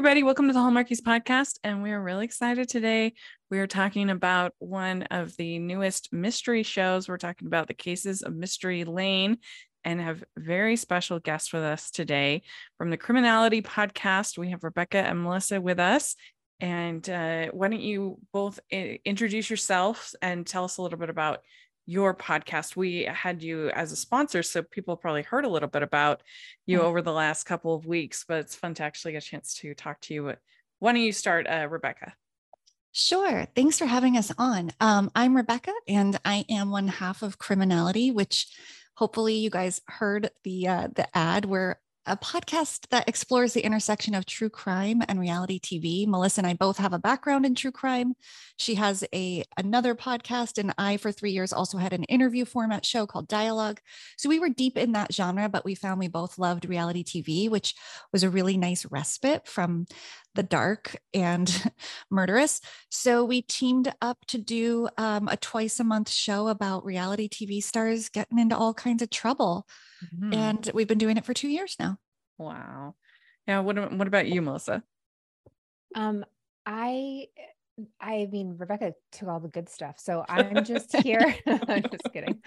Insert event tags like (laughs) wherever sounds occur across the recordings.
everybody. Welcome to the Hallmarkies podcast. And we are really excited today. We are talking about one of the newest mystery shows. We're talking about the cases of Mystery Lane and have very special guests with us today from the Criminality podcast. We have Rebekah and Melissa with us. And uh, why don't you both uh, introduce yourselves and tell us a little bit about your podcast. We had you as a sponsor, so people probably heard a little bit about you mm-hmm. over the last couple of weeks, but it's fun to actually get a chance to talk to you. Why don't you start, uh, Rebekah? Sure. Thanks for having us on. Um, I'm Rebekah, and I am one half of Criminality, which hopefully you guys heard the uh, the ad where a podcast that explores the intersection of true crime and reality TV. Melissa and I both have a background in true crime. She has a another podcast, and I, for three years, also had an interview format show called Dialogue. So we were deep in that genre, but we found we both loved reality TV, which was a really nice respite from the dark and (laughs) murderous. So we teamed up to do um, a twice a month show about reality TV stars getting into all kinds of trouble. Mm-hmm. And we've been doing it for two years now. Wow. Yeah. What, what about you, Melissa? Um, I I mean, Rebekah took all the good stuff. So (laughs) I'm just here. (laughs) I'm just kidding.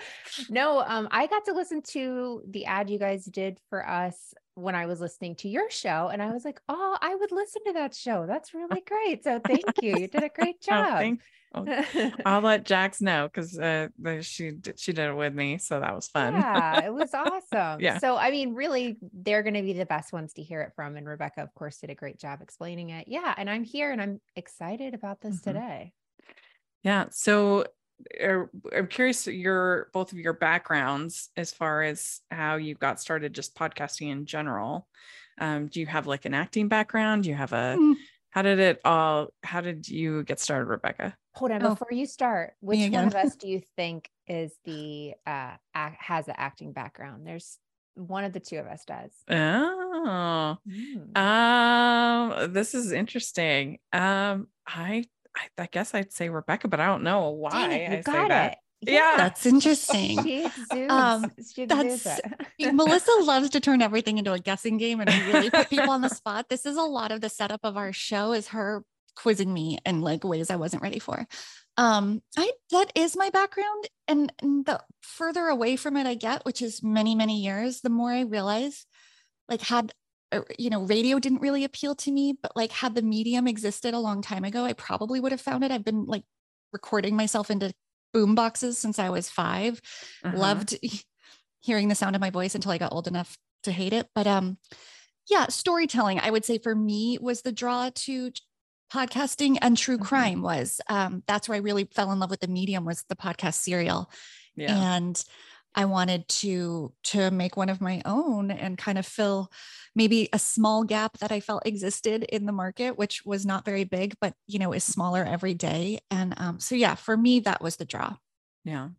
No, um, I got to listen to the ad you guys did for us when I was listening to your show. And I was like, oh, I would listen to that show. That's really (laughs) great. So thank you. You did a great oh, job. oh, thank, (laughs) I'll let Jax know because uh, she she did it with me, so that was fun. (laughs) Yeah, it was awesome. yeah. So I mean, really, they're going to be the best ones to hear it from, and Rebekah, of course, did a great job explaining it. Yeah, and I'm here, and I'm excited about this mm-hmm. today. Yeah. So er, I'm curious your both of your backgrounds as far as how you got started just podcasting in general. Um, do you have like an acting background? Do you have a mm. how did it all how did you get started, Rebekah? Hold on, oh. before you start, which one of us do you think is the uh act, has an acting background? There's one of the two of us does. Oh, mm. um, this is interesting. Um, I, I, I guess I'd say Rebekah, but I don't know why it, I say that. Yeah. yeah. that's interesting. She exudes, um, she that's (laughs) Melissa loves to turn everything into a guessing game and really put people on the spot. This is a lot of the setup of our show is her quizzing me in like ways I wasn't ready for. Um, I that is my background, and, and the further away from it I get, which is many many years, the more I realize, like had you know, radio didn't really appeal to me, but like had the medium existed a long time ago, I probably would have found it. I've been like recording myself into boom boxes since I was 5 uh-huh. Loved (laughs) hearing the sound of my voice until I got old enough to hate it. But um, yeah, storytelling, I would say for me was the draw to podcasting and true mm-hmm. crime was um, that's where i really fell in love with the medium was the podcast serial yeah. and i wanted to to make one of my own and kind of fill maybe a small gap that i felt existed in the market which was not very big but you know is smaller every day and um, so yeah for me that was the draw yeah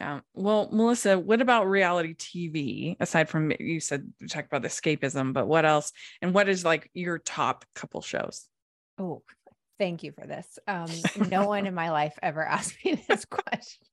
yeah. Well, Melissa, what about reality TV? Aside from you said you talked about escapism, but what else? And what is like your top couple shows? Oh, thank you for this. Um, no one in (laughs) my life ever (laughs) asked me this question.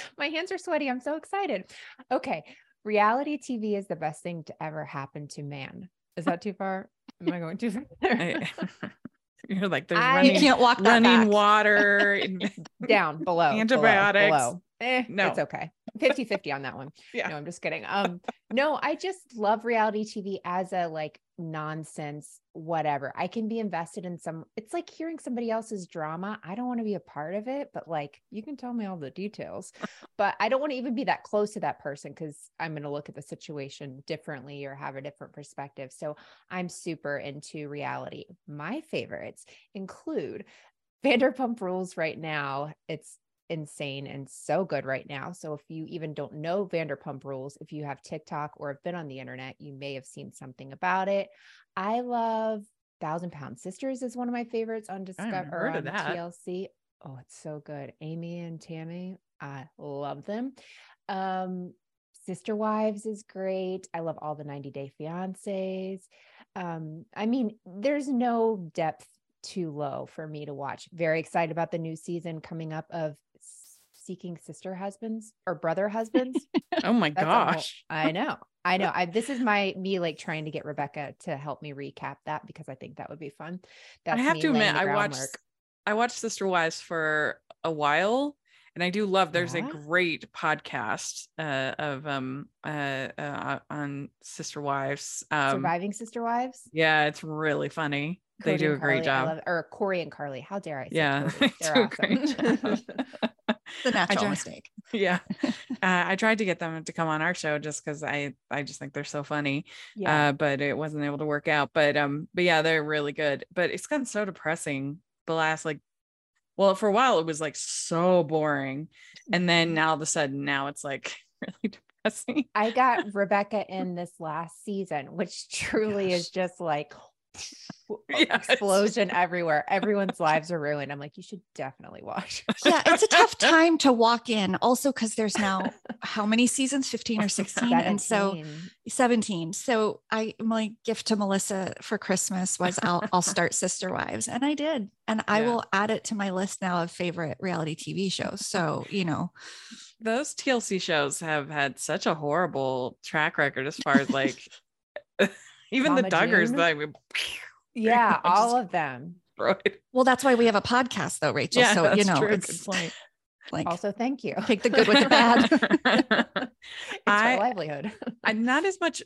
(laughs) my hands are sweaty. I'm so excited. Okay. Reality TV is the best thing to ever happen to man. Is that too far? Am I going too far? (laughs) You're like, there's I running, can't walk running back. water (laughs) down below antibiotics. Below, below. Eh, no, it's okay. 50 50 on that one. Yeah. No, I'm just kidding. Um, no, I just love reality TV as a like nonsense, whatever. I can be invested in some, it's like hearing somebody else's drama. I don't want to be a part of it, but like you can tell me all the details, (laughs) but I don't want to even be that close to that person because I'm going to look at the situation differently or have a different perspective. So I'm super into reality. My favorites include Vanderpump Rules right now. It's insane and so good right now. So if you even don't know Vanderpump Rules, if you have TikTok or have been on the internet, you may have seen something about it. I love Thousand Pound Sisters is one of my favorites on Discover on TLC. Oh, it's so good. Amy and Tammy, I love them. Um, Sister Wives is great. I love all the 90 Day Fiancés. Um, I mean, there's no depth too low for me to watch. Very excited about the new season coming up of seeking sister husbands or brother husbands. (laughs) oh my gosh. Whole, I know. I know. (laughs) I, this is my me like trying to get Rebekah to help me recap that because I think that would be fun. That's I have to admit, I watched I watched Sister Wives for a while, and I do love. There's yeah. a great podcast uh, of um uh, uh, on Sister Wives, um, surviving Sister Wives. Yeah, it's really funny. Cody they do a great job. Love, or Corey and Carly. How dare I? yeah, (laughs) they're awesome. the (laughs) (laughs) natural mistake. Yeah, uh, I tried to get them to come on our show just because I I just think they're so funny. Yeah, uh, but it wasn't able to work out. But um, but yeah, they're really good. But it's gotten so depressing the last like well for a while it was like so boring and then mm-hmm. now all of a sudden now it's like really depressing i got rebekah in this last season which truly Gosh. is just like (laughs) Oh, yes. explosion everywhere. Everyone's (laughs) lives are ruined. I'm like, you should definitely watch. yeah, it's a tough (laughs) time to walk in. Also, because there's now how many seasons? 15 or 16. 17. And so 17. So I my gift to Melissa for Christmas was I'll I'll start Sister Wives. And I did. And I will add it to my list now of favorite reality TV shows. So, you know. Those TLC shows have had such a horrible track record as far as like even Mama the Duggars, like, yeah, (laughs) all of them. Right. Well, that's why we have a podcast, though, Rachel. Yeah, so you know, true. it's like like also thank you. Take the good with the bad. (laughs) it's (laughs) I, livelihood. I'm not as much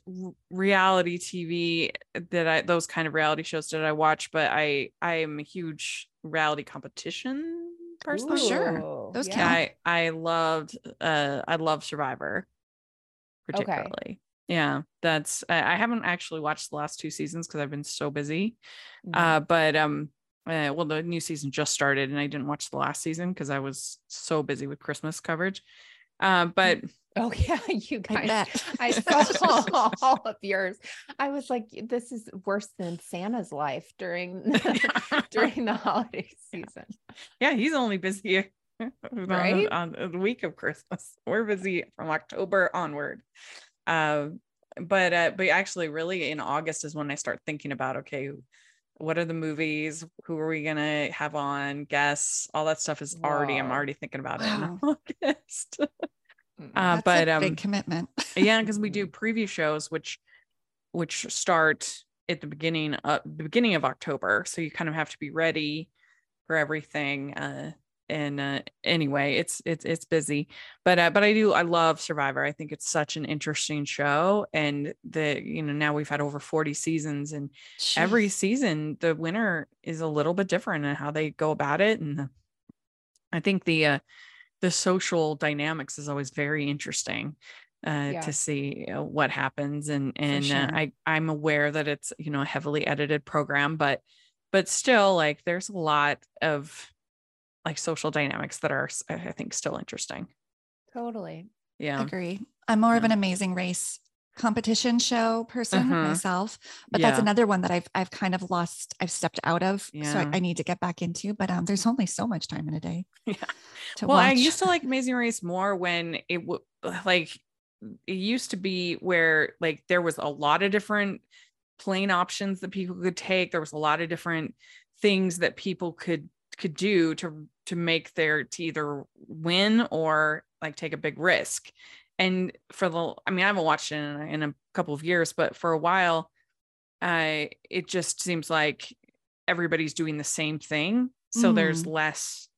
reality TV that I those kind of reality shows that I watch, but I I am a huge reality competition person. Ooh, sure, those yeah. I I loved uh I love Survivor particularly. Okay yeah that's i haven't actually watched the last two seasons because i've been so busy. Mm-hmm. uh but um uh, well the new season just started and i didn't watch the last season because i was so busy with christmas coverage. Uh, but oh (laughs) yeah you guys i, I (laughs) saw all of yours. I was like this is worse than santa's life during (laughs) during the holiday season. Yeah he's only busy right? on, on the week of christmas. We're busy from october onward uh, but uh, but actually, really, in August is when I start thinking about okay, what are the movies? Who are we gonna have on? Guests, all that stuff is already. I'm already thinking about wow. it in August. (laughs) uh, but um, big commitment. (laughs) yeah, because we do preview shows, which which start at the beginning of the beginning of October, so you kind of have to be ready for everything. Uh, and uh, anyway it's it's it's busy but uh, but i do i love survivor i think it's such an interesting show and the you know now we've had over 40 seasons and Jeez. every season the winner is a little bit different in how they go about it and i think the uh the social dynamics is always very interesting uh, yeah. to see uh, what happens and and uh, sure. uh, I I'm aware that it's you know a heavily edited program but but still like there's a lot of like social dynamics that are i think still interesting totally yeah agree i'm more yeah. of an amazing race competition show person uh-huh. myself but yeah. that's another one that i've i've kind of lost i've stepped out of yeah. so I, I, need to get back into but um there's only so much time in a day (laughs) yeah well watch. i used to like amazing race more when it would like it used to be where like there was a lot of different plane options that people could take there was a lot of different things that people could could do to to make their to either win or like take a big risk and for the i mean i haven't watched it in, in a couple of years but for a while uh it just seems like everybody's doing the same thing so mm. there's less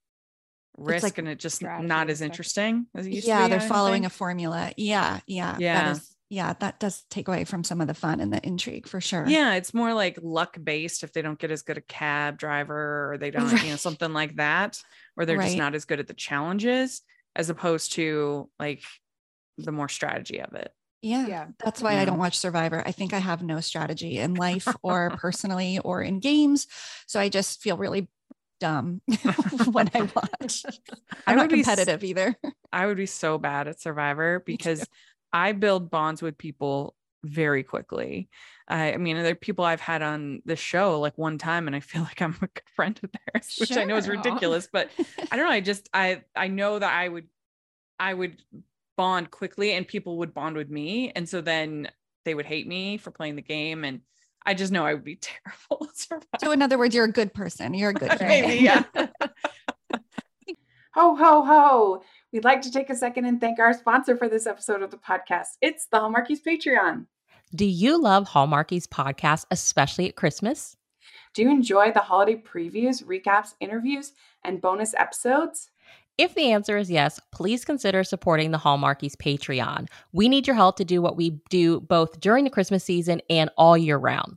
risk like and it just not as interesting as it used yeah, to be, Yeah, they're following a formula. Yeah, yeah. Yeah yeah, that does take away from some of the fun and the intrigue for sure. Yeah, it's more like luck based if they don't get as good a cab driver or they (laughs) don't, right. you know, something like that, or they're right. just not as good at the challenges as opposed to like the more strategy of it. Yeah. Yeah. That's why yeah. I don't watch Survivor. I think I have no strategy in life (laughs) or personally or in games. So I just feel really dumb (laughs) when I watch. I'm I not competitive be, either. I would be so bad at Survivor because I build bonds with people very quickly. I, I mean, there are people I've had on the show like one time, and I (laughs) feel like I'm a good friend of theirs, which sure. I know is ridiculous, but I don't know. I just I I know that I would I would bond quickly, and people would bond with me, and so then they would hate me for playing the game, and I just know I would be (laughs) terrible. so, in other words, you're a good person. You're a good (laughs) Maybe, yeah. ho ho ho! We'd like to take a second and thank our sponsor for this episode of the podcast. It's the Hallmarkies Patreon. Do you love Hallmarkies podcast, especially at Christmas? Do you enjoy the holiday previews, recaps, interviews, and bonus episodes? If the answer is yes, please consider supporting the Hallmarkies Patreon. We need your help to do what we do both during the Christmas season and all year round.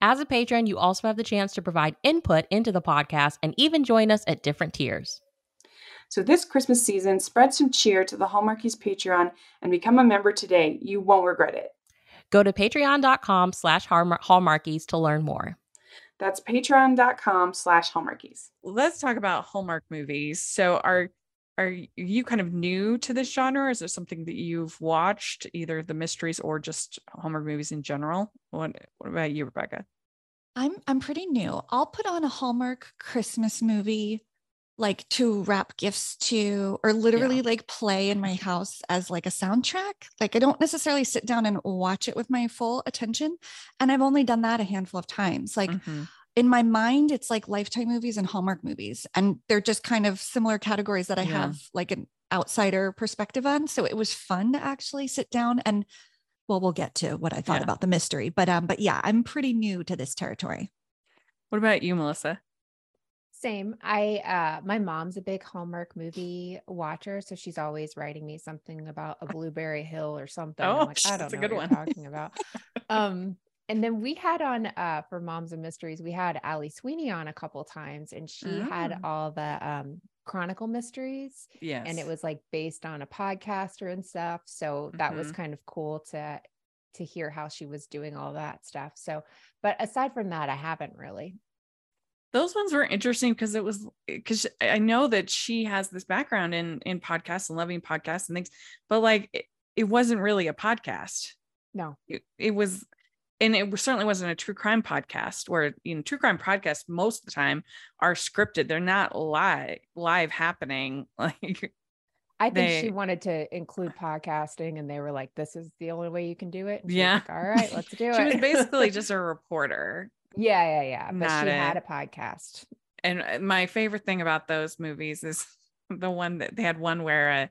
As a patron, you also have the chance to provide input into the podcast and even join us at different tiers. So this Christmas season, spread some cheer to the Hallmarkies Patreon and become a member today. You won't regret it. Go to patreon.com slash hallmarkies to learn more. That's patreon.com slash hallmarkies. Let's talk about Hallmark movies. So are are you kind of new to this genre? Is there something that you've watched, either the mysteries or just Hallmark movies in general? What what about you, Rebekah? I'm I'm pretty new. I'll put on a Hallmark Christmas movie like to wrap gifts to or literally yeah. like play in my house as like a soundtrack like i don't necessarily sit down and watch it with my full attention and i've only done that a handful of times like mm-hmm. In my mind it's like lifetime movies and hallmark movies and they're just kind of similar categories that i yeah. have like an outsider perspective on so it was fun to actually sit down and well we'll get to what i thought yeah. about the mystery but um but yeah i'm pretty new to this territory what about you melissa same. I uh my mom's a big Hallmark movie watcher, so she's always writing me something about a (laughs) Blueberry Hill or something. Oh, I'm like, I don't know what one. you're talking about. (laughs) um, and then we had on uh for Moms and Mysteries, we had Ali Sweeney on a couple times, and she oh. had all the um Chronicle mysteries. Yes. And it was like based on a podcaster and stuff. So that mm-hmm. was kind of cool to to hear how she was doing all that stuff. So, but aside from that, I haven't really those ones were interesting because it was because I know that she has this background in in podcasts and loving podcasts and things, but like it, it wasn't really a podcast. No, it, it, was, and it certainly wasn't a true crime podcast. Where you know, true crime podcasts most of the time are scripted; they're not live live happening. (laughs) Like I think they, she wanted to include podcasting, and they were like, "This is the only way you can do it." yeah. Like, All right, let's (laughs) do she it. She was basically (laughs) just a reporter yeah, yeah, yeah. But Not she had a podcast. And uh, my favorite thing about those movies is the one that they had one where uh,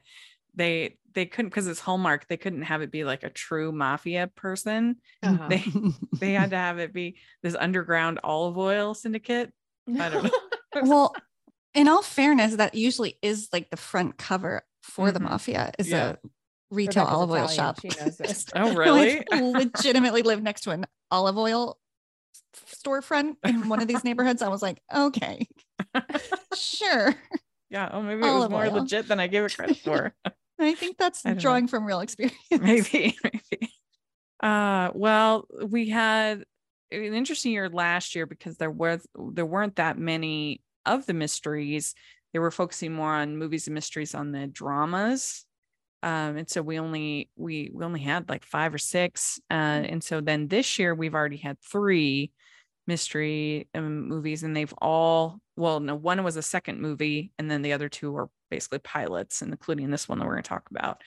they they couldn't because it's Hallmark. They couldn't have it be like a true mafia person. (laughs) Uh-huh. They they had to have it be this underground olive oil syndicate. I don't know. (laughs) well, in all fairness, that usually is like the front cover for mm-hmm. the mafia is yeah. a retail Rebekah's olive oil Italian. shop. She knows this. (laughs) oh, really? legitimately live next to an olive oil storefront in one of these neighborhoods. I was like, okay, sure. Yeah. Oh, maybe it was more oil. legit than I gave it credit for. I think that's I drawing know. from real (laughs) experience. Maybe, (laughs) maybe. Uh, well, we had an interesting year last year because there was there weren't that many of the mysteries. They were focusing more on movies and mysteries on the dramas. Um, and so we only we we only had like five or six. Uh, and so then this year we've already had three mystery um, movies and they've all well no one was a second movie and then the other two were basically pilots including this one that we're going to talk about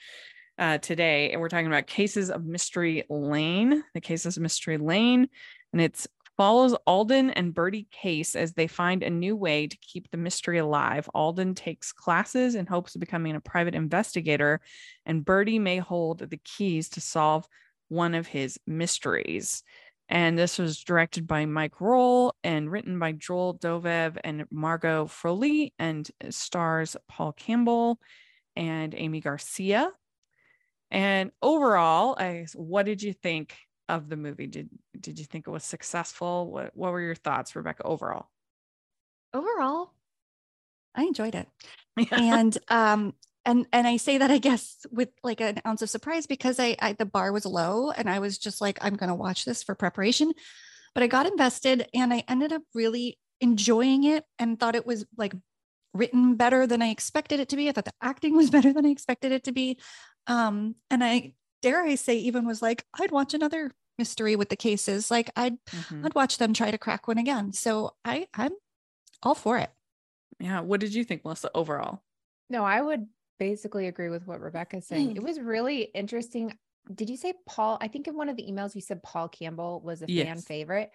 uh, today and we're talking about cases of mystery lane the cases of mystery lane and it follows alden and birdie case as they find a new way to keep the mystery alive. Alden takes classes in hopes of becoming a private investigator and birdie may hold the keys to solve one of his mysteries and this was directed by Mike Rohl and written by Joel Dovev and Margot Fröhlich and stars Paul Campbell and Aimee Garcia. And overall, I, what did you think of the movie? Did did you think it was successful? What what were your thoughts, Rebekah, overall? Overall, I enjoyed it. (laughs) And um and and I say that I guess with like an ounce of surprise because I, I the bar was low and I was just like I'm going to watch this for preparation, but I got invested and I ended up really enjoying it and thought it was like written better than I expected it to be. I thought the acting was (laughs) better than I expected it to be. Um, and I dare I say, even was like, I'd watch another mystery with the cases. Like I'd mm-hmm. I'd watch them try to crack one again. So I I'm all for it. Yeah. What did you think, Melissa, overall? No, I would basically agree with what Rebekah's saying. Mm. It was really interesting. Did you say Paul? I think in one of the emails you said Paul Campbell was a yes. fan favorite.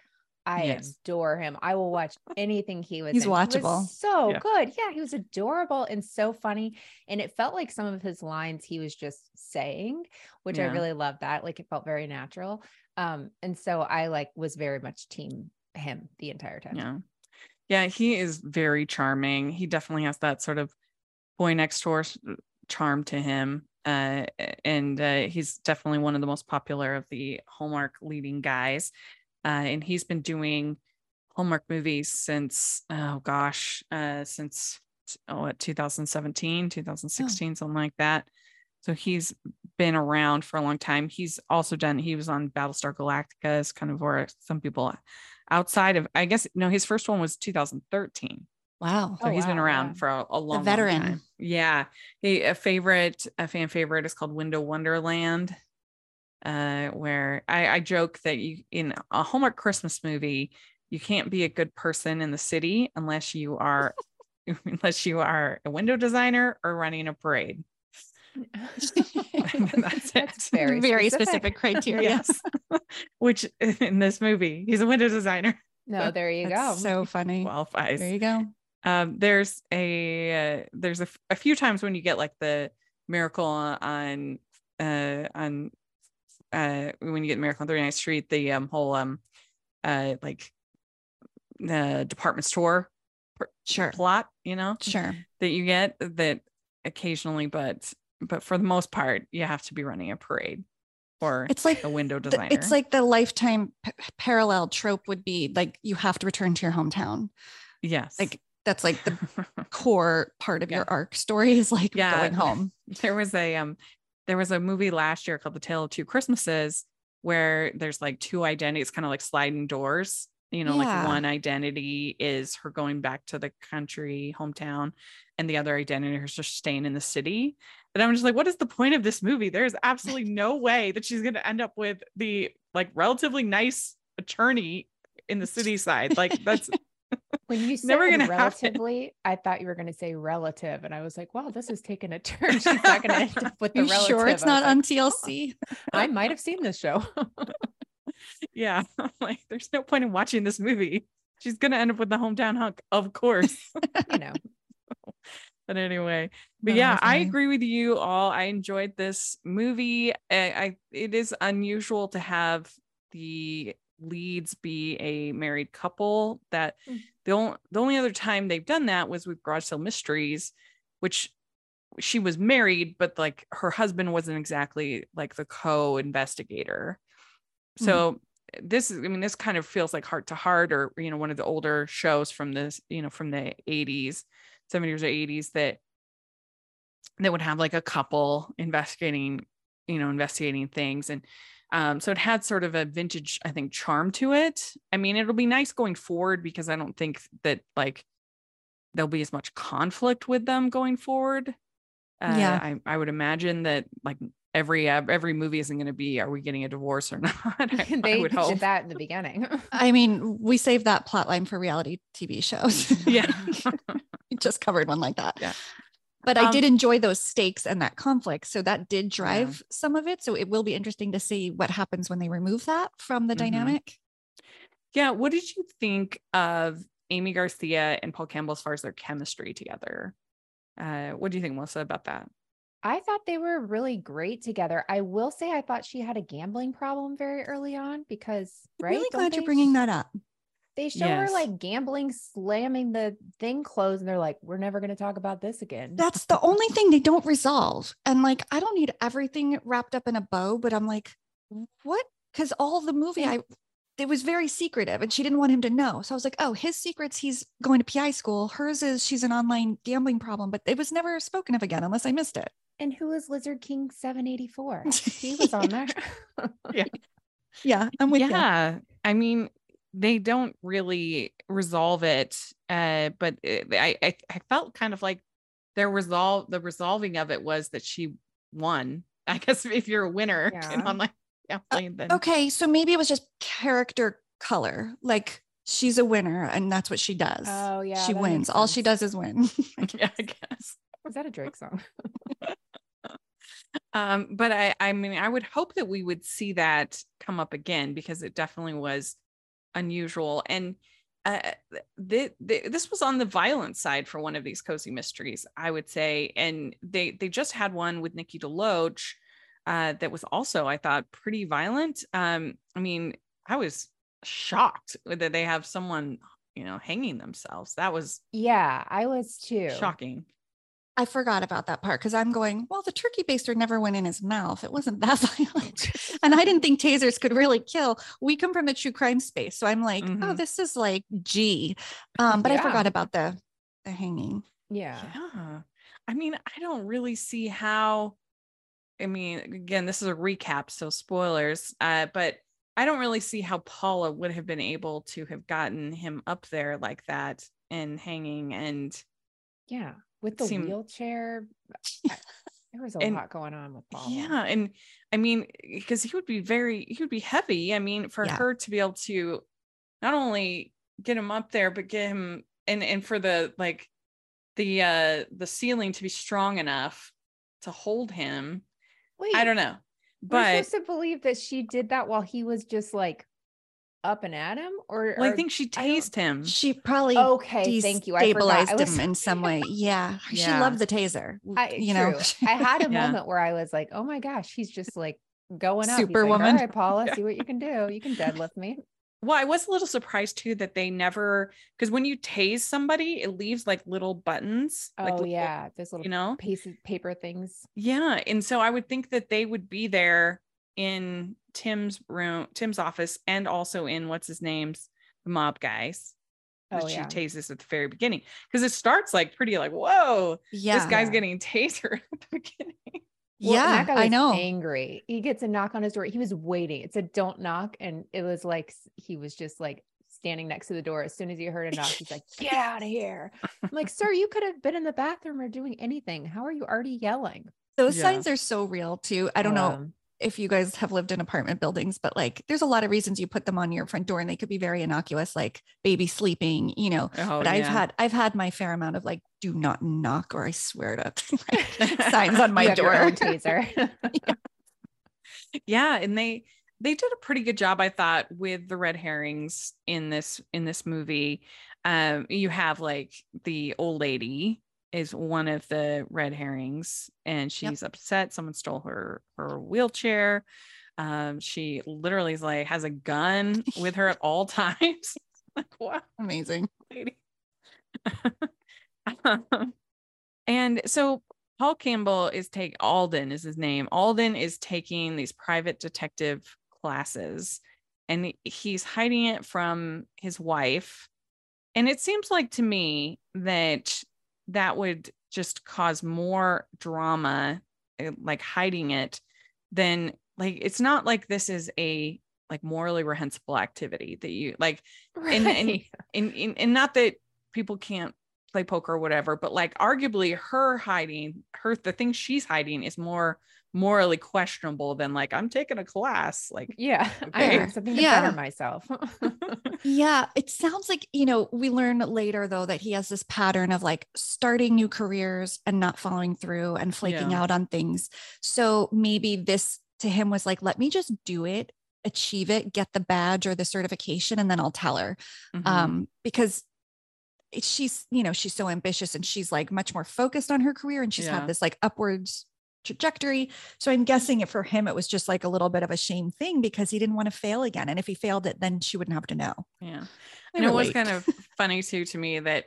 I yes. adore him. I will watch anything he was. He's in. watchable. He so yeah. good. Yeah, he was adorable and so funny. And it felt like some of his lines he was just saying, which yeah. I really loved that. Like it felt very natural. Um, and so I like was very much team him the entire time. Yeah. Yeah, he is very charming. He definitely has that sort of boy next door charm to him. Uh, and uh, he's definitely one of the most popular of the Hallmark leading guys uh, and he's been doing Hallmark movies since oh gosh, uh, since oh what 2017, 2016, oh. something like that. So he's been around for a long time. He's also done. He was on Battlestar Galactica as kind of where some people outside of I guess no, his first one was 2013. Wow. So oh, he's wow, been around for a, a long, veteran. Long time. Yeah. He, a favorite, a fan favorite is called Window Wonderland uh, where I, I joke that you in a Hallmark Christmas movie, you can't be a good person in the city unless you are (laughs) unless you are a window designer or running a parade. (laughs) that's it. very, very specific, specific criteria. yes. (laughs) Which in this movie, he's a window designer. No, there you go. So funny. Qualifies. There you go. Um, there's a uh, there's a, a few times when you get like the miracle on uh on uh when you get Miracle on 39th Street, the um whole um uh like the department store sure plot, you know, sure that you get that occasionally, but but for the most part, you have to be running a parade or it's like a window designer. The, it's like the lifetime p- parallel trope would be like you have to return to your hometown. Yes. Like that's like the (laughs) core part of yeah. your arc story is like yeah. going home. (laughs) There was a um there was a movie last year called The Tale of Two Christmases where there's like two identities, kind of like sliding doors. You know, yeah. like one identity is her going back to the country hometown, and the other identity is just staying in the city. And I'm just like, what is the point of this movie? There's absolutely (laughs) no way that she's going to end up with the like relatively nice attorney in the city side. Like that's when you said Never gonna (laughs) relatively, I thought you were going to say relative, and I was like, "Wow, this is taking a turn." She's not going to end up (laughs) with the you relative. Sure, it's not like, on TLC. (laughs) I might have seen this show. yeah, like there's no point in watching this movie. She's going to end up with the hometown hunk, of course. you know. but anyway, but yeah, I agree with you all. I enjoyed this movie. I, I it is unusual to have the leads be a married couple that mm. the only the only other time they've done that was with garage sale mysteries which she was married but like her husband wasn't exactly like the co-investigator so mm. this is i mean this kind of feels like Hart to Hart or you know one of the older shows from this you know from the 80s 70s or 80s that that would have like a couple investigating you know investigating things and um, so it had sort of a vintage, I think, charm to it. I mean, it'll be nice going forward because I don't think that like there'll be as much conflict with them going forward. Uh, yeah, I, I would imagine that like every every movie isn't going to be are we getting a divorce or (laughs) not? (laughs) I, they I would hope. did that in the beginning. (laughs) I mean we saved that plot line for reality tv shows. Yeah. Just covered one like that. Yeah but um, I did enjoy those stakes and that conflict. So that did drive yeah. some of it. So it will be interesting to see what happens when they remove that from the mm-hmm. dynamic. Yeah. What did you think of Aimee Garcia and Paul Campbell as far as their chemistry together? Uh, what do you think, Melissa, about that? I thought they were really great together. I will say I thought she had a gambling problem very early on because, right? Really glad you're bringing that up. They show yes. her like gambling, slamming the thing closed, and they're like, "We're never going to talk about this again." That's the only thing they don't resolve. And like, I don't need everything wrapped up in a bow, but I'm like, what? Because all the movie, I it was very secretive, and she didn't want him to know. So I was like, oh, his secrets, he's going to PI school. Hers is she's an online gambling problem, but it was never spoken of again unless I missed it. And who is Lizard King 784? (laughs) he was on there. yeah. (laughs) Yeah, I'm with yeah. You. I mean, they don't really resolve it. Uh, but it, I, I I felt kind of like their resolve the resolving of it was that she won. (laughs) I guess if you're a winner yeah. in online gambling, then okay, so maybe it was just character color, like she's a winner and that's what she does. Oh yeah, she wins. All she does is win. (laughs) (laughs) yeah, I guess. Is that a Drake song? um, but I, I mean, I would hope that we would see that come up again because it definitely was unusual. And uh, th- th- this was on the violent side for one of these cozy mysteries, I would say. And they they just had one with Nikki DeLoach uh, that was also, I thought, pretty violent. Um, I mean, I was shocked that they have someone, you know, hanging themselves. That was yeah, I was too shocking. I forgot about that part because I'm going, well, the turkey baster never went in his mouth. It wasn't that (laughs) violent. (laughs) and I didn't think tasers could really kill. We come from the true crime space. So I'm like, oh, mm-hmm. oh, this is like G. Um, but yeah. I forgot about the the hanging. Yeah. Yeah. I mean, I don't really see how I mean, again, this is a recap, so spoilers. Uh, but I don't really see how Paula would have been able to have gotten him up there like that and hanging and yeah with the wheelchair. (laughs) there was a and, lot going on with Paul. Yeah, and I mean, because he would be very, he would be heavy. I mean, for yeah. her to be able to not only get him up there, but get him and and for the like the uh the ceiling to be strong enough to hold him. Wait, I don't know. But we're supposed to believe that she did that while he was just like up and at him or, well, or I think she tased him. She probably okay. Thank you. I stabilized I was... him in some way. Yeah. (laughs) yeah. She loved the taser. I, you true. know, I had a (laughs) yeah. moment where I was like, oh my gosh, he's just like going up. Superwoman. Like, All right, (laughs) Paula, yeah. see what you can do. You can deadlift me. Well, I was a little surprised too that they never because when you tase somebody, it leaves like little buttons. Oh like little, yeah, those little you know pieces paper things. Yeah, and so I would think that they would be there in Tim's room, Tim's office, and also in what's his name's the mob guys. Oh, she yeah. tases at the very beginning. Because it starts like pretty like whoa yeah. this guy's getting tasered (laughs) at the beginning. Well, yeah i know. angry. He gets a knock on his door. He was waiting. It said don't knock and it was like he was just like standing next to the door. As soon as he heard a knock he's like (laughs) get out of here. I'm like sir you could have been in the bathroom or doing anything. How are you already yelling? Those yeah. signs are so real too. I don't know if you guys have lived in apartment buildings, but like there's a lot of reasons you put them on your front door and they could be very innocuous, like baby sleeping, you know. Oh, but I've had I've had my fair amount of like do not knock or I swear to (laughs) (laughs) signs on my door. taser. (laughs) yeah. yeah. And they they did a pretty good job, I thought, with the red herrings in this in this movie. Um, you have like the old lady is one of the red herrings and she's yep. upset someone stole her her wheelchair. Um she literally is like has a gun with her at all (laughs) times. (laughs) Like wow amazing. Lady. Um, (laughs) and so paul campbell is take alden is his name. Alden is taking these private detective classes and he's hiding it from his wife. And it seems like to me that that would just cause more drama eh, like hiding it then like it's not like this is a like morally reprehensible activity that you like right. and, and, (laughs) and, and and not that people can't play poker or whatever but like arguably her hiding her the thing she's hiding is more morally questionable than like I'm taking a class. Like, yeah, (laughs) okay. I learned something to yeah. better myself. (laughs) yeah, it sounds like you know we learn later though that he has this pattern of like starting new careers and not following through and flaking yeah. out on things. So maybe this to him was like, let me just do it, achieve it, get the badge or the certification, and then I'll tell her. Mm-hmm. Um, because she's you know she's so ambitious and she's like much more focused on her career and she's yeah. had this like upwards trajectory. So I'm guessing it for him, it was just like a little bit of a shame thing because he didn't want to fail again. And if he failed it, then she wouldn't have to know. Yeah. And it was kind of (laughs) funny too to me that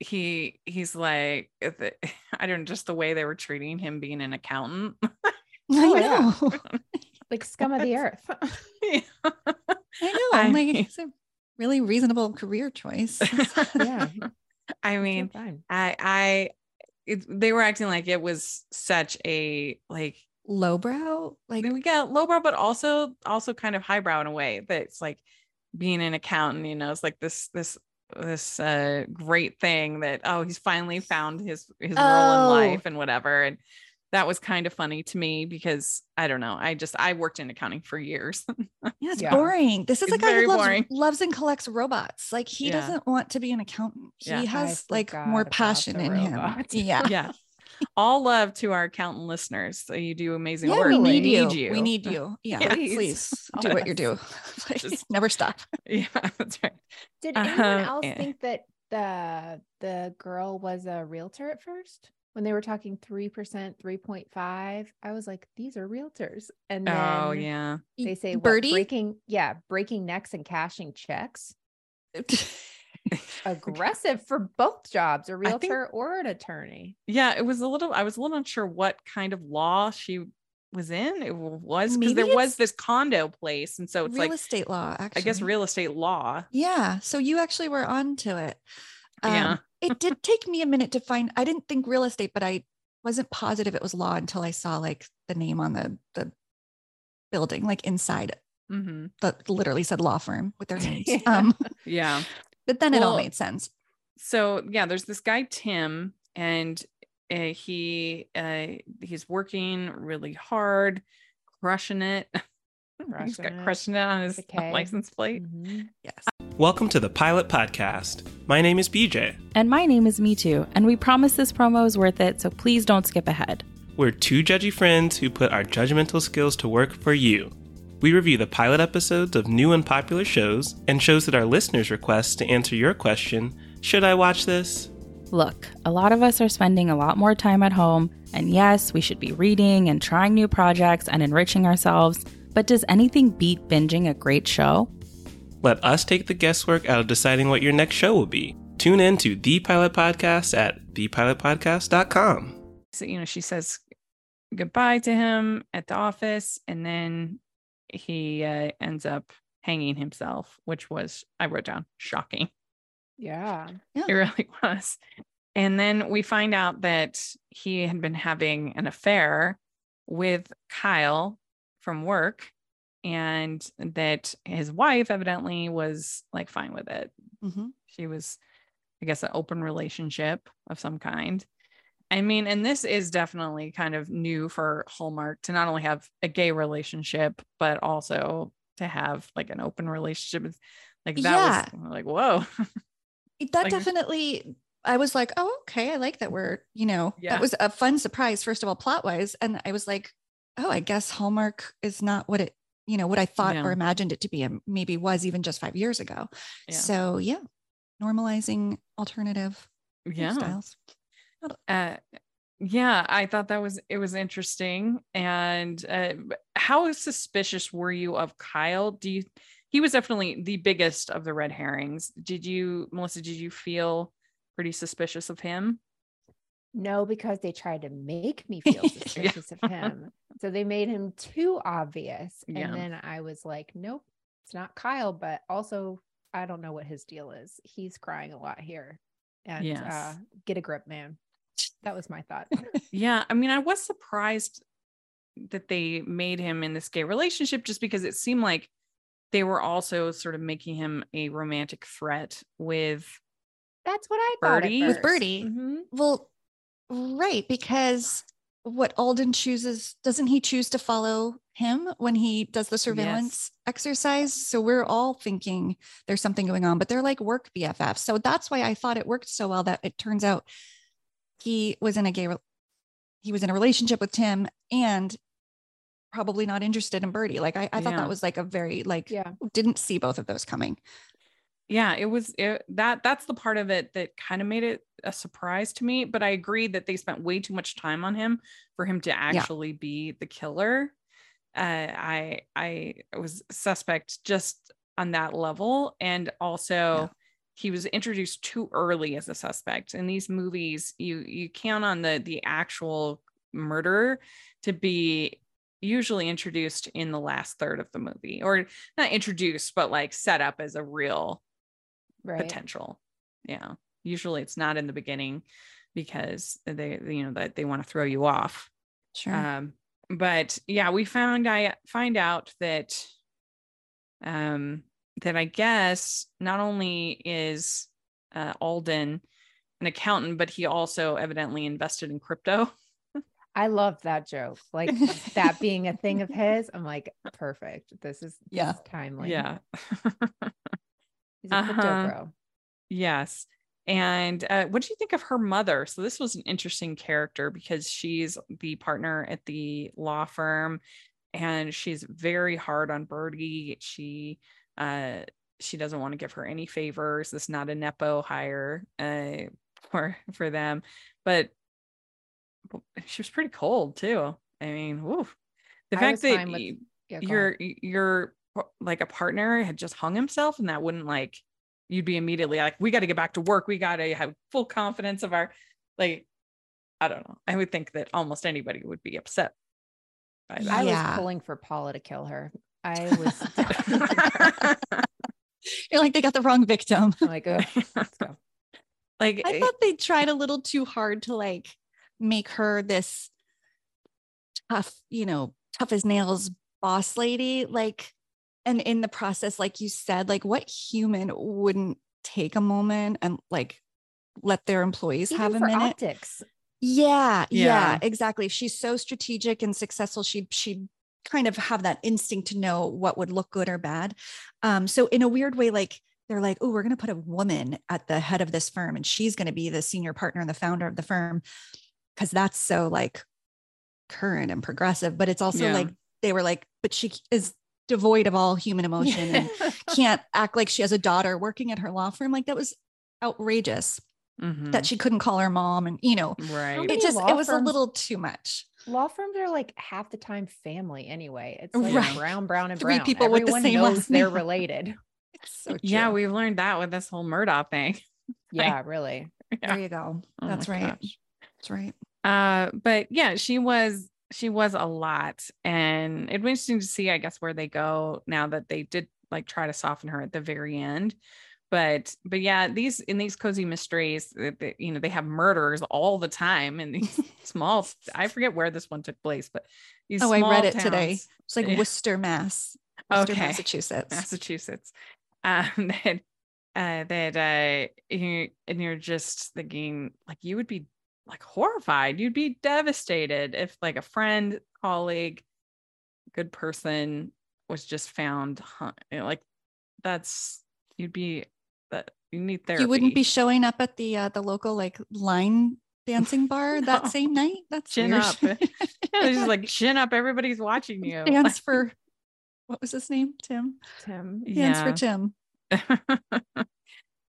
he he's like (laughs) I don't know, just the way they were treating him being an accountant. (laughs) I oh, know. like scum of the earth. yeah. I know. I'm like it's a really reasonable career choice. yeah. I mean, I I it, they were acting like it was such a like lowbrow? Like we got lowbrow but also also kind of highbrow in a way that it's like being an accountant, you know, it's like this this this uh great thing that oh he's finally found his his oh. role in life and whatever. And that was kind of funny to me because I don't know. I just I worked in accounting for years. (laughs) yeah, it's yeah. boring. This is it's a guy who loves, loves, and collects robots. Like he yeah. doesn't want to be an accountant. He yeah. has like more passion in robots. him. Yeah. Yeah. (laughs) All love to our accountant listeners. So you do amazing yeah, work. We need, we need you. you. We need you. (laughs) Yeah, please, please do what you do. Please never stop. Yeah, that's right. Did anyone um, else think that the the girl was a realtor at first? When they were talking 3%, 3.5, I was like, these are realtors. And oh, then oh, yeah. They say Birdie? What, breaking, yeah, breaking necks and cashing checks. (laughs) Aggressive for both jobs, a realtor think, or an attorney. Yeah, it was a little, I was a little unsure what kind of law she was in. It was because there was this condo place. And so it's real like real estate law, actually. I guess real estate law. Yeah. So you actually were onto it. Um, yeah it did take me a minute to find i didn't think real estate but i wasn't positive it was law until i saw like the name on the the building like inside mm-hmm. that literally said law firm with their (laughs) names yeah. um yeah but then well, it all made sense so yeah there's this guy tim and uh, he uh he's working really hard crushing it (laughs) He's got crushing it on his (laughs) okay. license plate. Mm-hmm. Yes. Welcome to the Pilot Podcast. My name is BJ. And my name is Me Too. And we promise this promo is worth it, so please don't skip ahead. We're two judgy friends who put our judgmental skills to work for you. We review the pilot episodes of new and popular shows and shows that our listeners request to answer your question Should I watch this? Look, a lot of us are spending a lot more time at home, and yes, we should be reading and trying new projects and enriching ourselves. But does anything beat binging a great show? Let us take the guesswork out of deciding what your next show will be. Tune in to The Pilot Podcast at thepilotpodcast.com. So, you know, she says goodbye to him at the office, and then he uh, ends up hanging himself, which was, I wrote down, shocking. Yeah. yeah. It really was. And then we find out that he had been having an affair with Kyle, from work and that his wife evidently was like fine with it. Mm-hmm. She was, I guess, an open relationship of some kind. I mean, and this is definitely kind of new for Hallmark to not only have a gay relationship, but also to have like an open relationship. Like that yeah. was like, whoa. that like, definitely I was like, oh, okay. I like that we're, you know, yeah. that was a fun surprise, first of all, plot wise. And I was like, oh, I guess Hallmark is not what it, you know, what I thought yeah. or imagined it to be, and maybe was even just five years ago. Yeah. So yeah, normalizing alternative yeah. styles. Uh, yeah, I thought that was it was interesting. And uh, how suspicious were you of Kyle? Do you? He was definitely the biggest of the red herrings. Did you, Melissa? Did you feel pretty suspicious of him? No, because they tried to make me feel (laughs) suspicious of him. So they made him too obvious. And yeah. then I was like, nope, it's not Kyle, but also I don't know what his deal is. He's crying a lot here. And yes. uh, get a grip, man. That was my thought. (laughs) yeah. I mean, I was surprised that they made him in this gay relationship just because it seemed like they were also sort of making him a romantic threat with that's what I thought Birdie. with Birdie. Mm-hmm. Well, Right, because what Alden chooses, doesn't he choose to follow him when he does the surveillance yes. exercise? So we're all thinking there's something going on, but they're like work BFFs. So that's why I thought it worked so well that it turns out he was in a gay, he was in a relationship with Tim and probably not interested in Birdie. Like I, I thought yeah. that was like a very like yeah. didn't see both of those coming yeah it was it, that that's the part of it that kind of made it a surprise to me but i agree that they spent way too much time on him for him to actually yeah. be the killer uh, i i was suspect just on that level and also yeah. he was introduced too early as a suspect in these movies you you count on the the actual murderer to be usually introduced in the last third of the movie or not introduced but like set up as a real right. potential. Yeah. Usually it's not in the beginning because they, you know, that they want to throw you off. Sure. Um, but yeah, we found I find out that um that I guess not only is uh, Alden an accountant, but he also evidently invested in crypto. I love that joke. Like (laughs) that being a thing of his. I'm like, perfect. This is yeah this is timely. Yeah. (laughs) He's a uh-huh. bro. Yes. And uh, what do you think of her mother? So this was an interesting character because she's the partner at the law firm, and she's very hard on Birdie. She uh, she doesn't want to give her any favors. This is not a nepo hire uh, (laughs) for for them, but she was pretty cold too. I mean, woof. the I fact that with, yeah, your your like a partner had just hung himself and that wouldn't like you'd be immediately like, we got to get back to work. We got to have full confidence of our, like, I don't know. I would think that almost anybody would be upset. By that. I yeah. was pulling for Paula to kill her. I (laughs) was. (laughs) You're like they got the wrong victim. I'm like, oh, let's go. (laughs) Like I thought they tried a little too hard to like make her this tough, you know, tough as nails boss lady. Like and in the process like you said like what human wouldn't take a moment and like let their employees Even have a minute? optics. Yeah, yeah, yeah. exactly. She's so strategic and successful. She she kind of have that instinct to know what would look good or bad. Um so in a weird way like they're like oh we're going to put a woman at the head of this firm and she's going to be the senior partner and the founder of the firm. Because that's so like current and progressive but it's also yeah. like they were like but she is devoid of all human emotion and (laughs) can't act like she has a daughter working at her law firm. Like that was outrageous mm-hmm. that she couldn't call her mom. And, you know, right. it just, it was firms, a little too much. Law firms are like half the time family anyway. It's like right. brown, brown, and Three brown. people Everyone with the same knows they're related. (laughs) so (laughs) yeah, we've learned that with this whole Murdaugh thing. Yeah, like, really. Yeah. There you go. Oh That's right. Gosh. That's right. Uh, but yeah, she was she was a lot and it was interesting to see i guess where they go now that they did like try to soften her at the very end but but yeah these in these cozy mysteries they, you know they have murders all the time in these (laughs) small i forget where this one took place but oh i read it towns. today it's like worcester mass worcester, okay. massachusetts massachusetts um (laughs) that uh that uh you, and you're just thinking like you would be like horrified. You'd be devastated if like a friend, colleague, good person was just found. You like that's you'd be that you need therapy. You wouldn't be showing up at the uh, the local like line dancing bar (laughs) that same night. That's chin weird. up. (laughs) yeah, just like (laughs) chin up. Everybody's watching you. Dance for what was his name? Tim. Tim. Dance yeah. for Tim.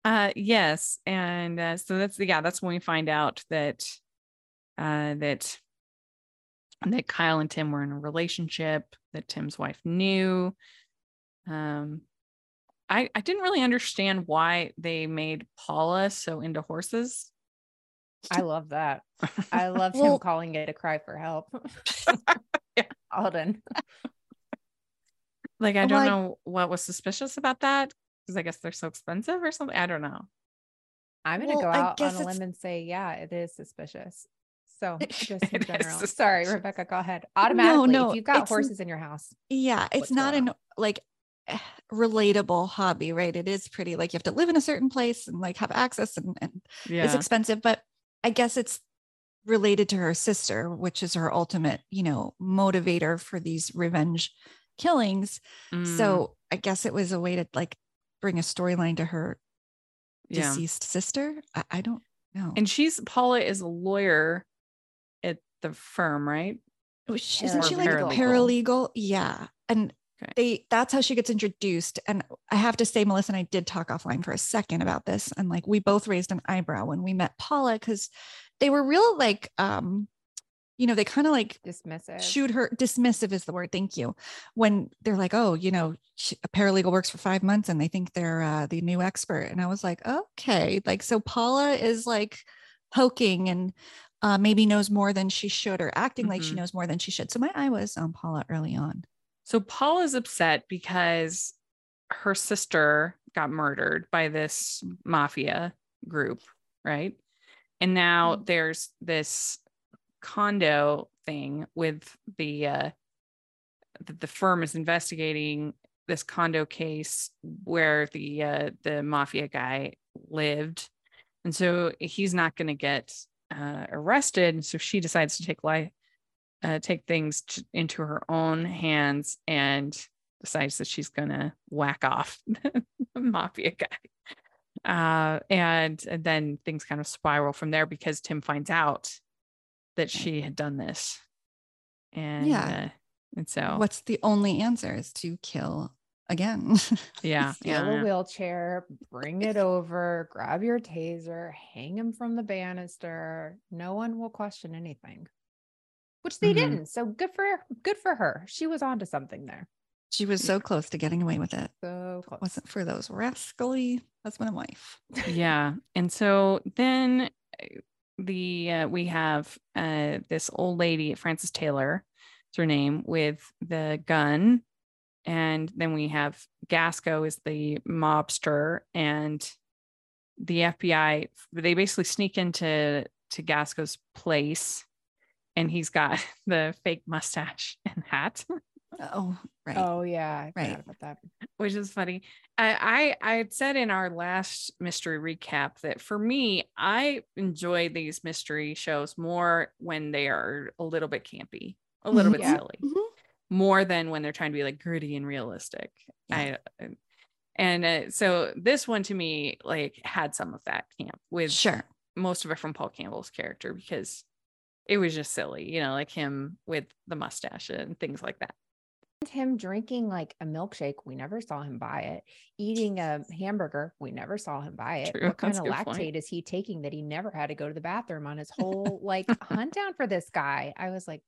Uh, yes, and uh, so that's yeah, that's when we find out that uh, that that Kyle and Tim were in a relationship. That Tim's wife knew. Um, I I didn't really understand why they made Paula so into horses. I love that. I (laughs) love well, him calling it a cry for help. (laughs) yeah. Alden. Like I don't like, know what was suspicious about that because I guess they're so expensive or something. I don't know. I'm gonna well, go out on a limb and say, yeah, it is suspicious. So (laughs) just in general. Sorry, Rebekah, go ahead. Automatically, no, no, if you've got horses in your house. Yeah, it's not an like eh, relatable hobby, right? It is pretty like you have to live in a certain place and like have access and, and yeah. it's expensive, but I guess it's related to her sister, which is her ultimate, you know, motivator for these revenge killings. Mm. So I guess it was a way to like bring a storyline to her yeah. deceased sister. I, I, don't know. And she's Paula is a lawyer at the firm, right? Isn't she like paralegal. a paralegal? Yeah. And okay. they that's how she gets introduced. And I have to say, Melissa and I did talk offline for a second about this. And like we both raised an eyebrow when we met Paula because they were real like um you know, they kind of like dismissive. Shoot her dismissive is the word. Thank you. When they're like, oh, you know, a paralegal works for five months and they think they're uh, the new expert. And I was like, okay, like so Paula is like poking and uh, maybe knows more than she should or acting mm-hmm. like she mm-hmm. knows more than she should. So my eye was on Paula early on. So Paula's upset because her sister got murdered by this mafia group, right? And now mm-hmm. there's this condo thing with the uh the, the firm is investigating this condo case where the uh, the mafia guy lived, and so he's not going to get uh, arrested. So she decides to take life, uh, take things to, into her own hands, and decides that she's going to whack off (laughs) the mafia guy. Uh, and, and then things kind of spiral from there because Tim finds out that she had done this. And yeah. Uh, and so what's the only answer is to kill again. (laughs) Yeah. Steal yeah, a wheelchair, bring it over, grab your taser, hang him from the banister. No one will question anything. Which they mm-hmm. didn't. So good for good for her. She was onto something there. She was so close to getting away with it. So close. Wasn't for those rascally husband and wife. yeah. And so then the uh, we have uh, this old lady, Frances Taylor, it's her name, with the gun. And then we have Gasco is the mobster and the FBI, they basically sneak into to Gasco's place and he's got (laughs) the fake mustache and hat. Oh, right. Oh yeah, I right. About that. Which is funny. I, I I had said in our last mystery recap that for me, I enjoy these mystery shows more when they are a little bit campy, a little mm-hmm. bit yeah. silly, mm-hmm. more than when they're trying to be like gritty and realistic. Yeah. I and uh, so this one to me like had some of that camp with sure most of it from Paul Campbell's character because it was just silly, you know, like him with the mustache and things like that him drinking like a milkshake. We never saw him buy it. Eating a (laughs) hamburger. We never saw him buy it. True. What kind That's of lactate point. is he taking that he never had to go to the bathroom on his whole (laughs) like hunt down for this guy? I was like,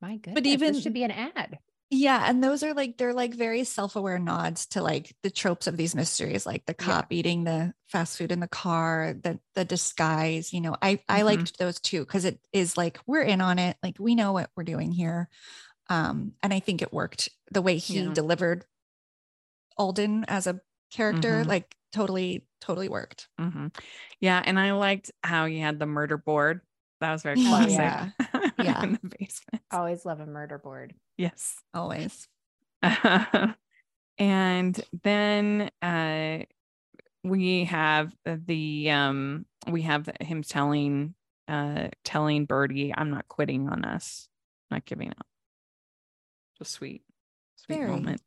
my goodness, but even should be an ad. Yeah. And those are like, they're like very self aware nods to like the tropes of these mysteries, like the cop yeah. eating the fast food in the car, the, the disguise, you know, I, I mm-hmm. liked those too. Cause it is like, we're in on it. Like we know what we're doing here. Um, and I think it worked the way he yeah. delivered Alden as a character, mm-hmm. like totally, totally worked. Mm-hmm. Yeah. And I liked how he had the murder board. That was very (laughs) classic. yeah. yeah. (laughs) in the basement. Always love a murder board. Yes. Always. (laughs) and then uh we have the um we have him telling uh telling Birdie, I'm not quitting on us, not giving up a sweet, sweet Very. moment.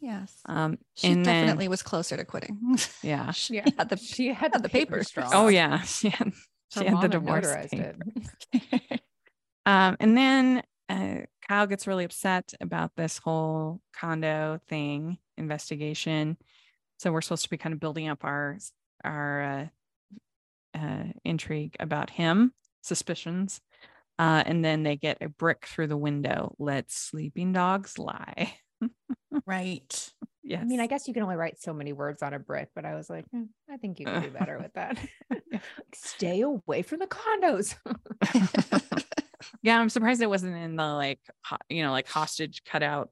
Yes. Um, she definitely then, was closer to quitting. (laughs) Yeah. she yeah. had the she had, had the papers. papers oh yeah. (laughs) She had, she had the divorce (laughs) um, and then uh, Kyle gets really upset about this whole condo thing investigation. So we're supposed to be kind of building up our our uh, uh, intrigue about him, suspicions. Uh, and then they get a brick through the window. Let sleeping dogs lie. (laughs) right. Yes. I mean, I guess you can only write so many words on a brick, but I was like, hmm, I think you can do better with that. (laughs) (laughs) Stay away from the condos. yeah, I'm surprised it wasn't in the like, you know, like hostage cutout.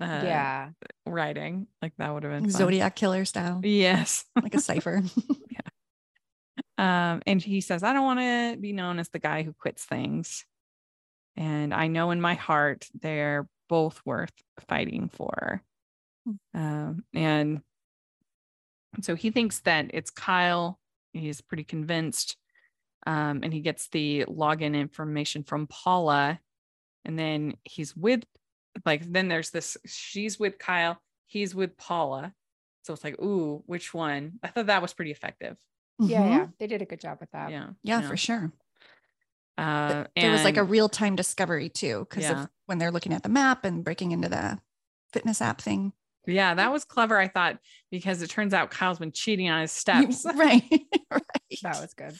Uh, yeah, writing like that would have been Zodiac killer style. Yes, like a cipher. Um, and he says, I don't want to be known as the guy who quits things. And I know in my heart they're both worth fighting for. Hmm. Um, and so he thinks that it's Kyle. He's pretty convinced. Um, and he gets the login information from Paula. And then he's with, like, then there's this she's with Kyle, he's with Paula. So it's like, ooh, which one? I thought that was pretty effective. Yeah, mm-hmm. yeah, they did a good job with that. Yeah, yeah, for sure. Uh, there was like a real time discovery too, because yeah. when they're looking at the map and breaking into the fitness app thing. Yeah, that was clever. I thought because it turns out Kyle's been cheating on his (laughs) steps. right, (laughs) right. That was good.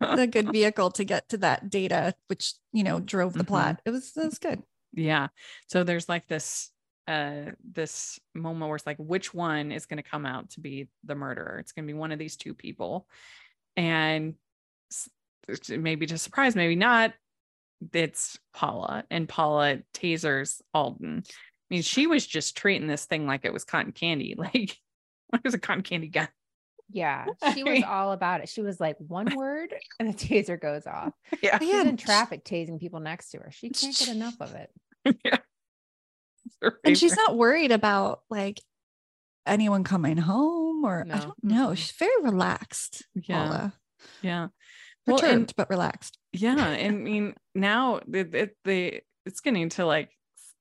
a good vehicle to get to that data, which you know drove the mm-hmm. plot. It was it was good. Yeah. So there's like this uh this moment where it's like which one is going to come out to be the murderer it's going to be one of these two people and maybe to surprise maybe not it's paula and paula tasers alden i mean she was just treating this thing like it was cotton candy (laughs) like it was a cotton candy gun yeah, (laughs) she was all about it. She was like one word (laughs) and the taser goes off. Yeah. She's in traffic tasing people next to her. She can't get enough of it. Yeah (laughs) and she's not worried about like anyone coming home or no. I don't know. She's very relaxed. Yeah. Paula. Yeah. Perturbed, well, and, but relaxed. Yeah. I (laughs) mean, now it, it, the, it's getting to like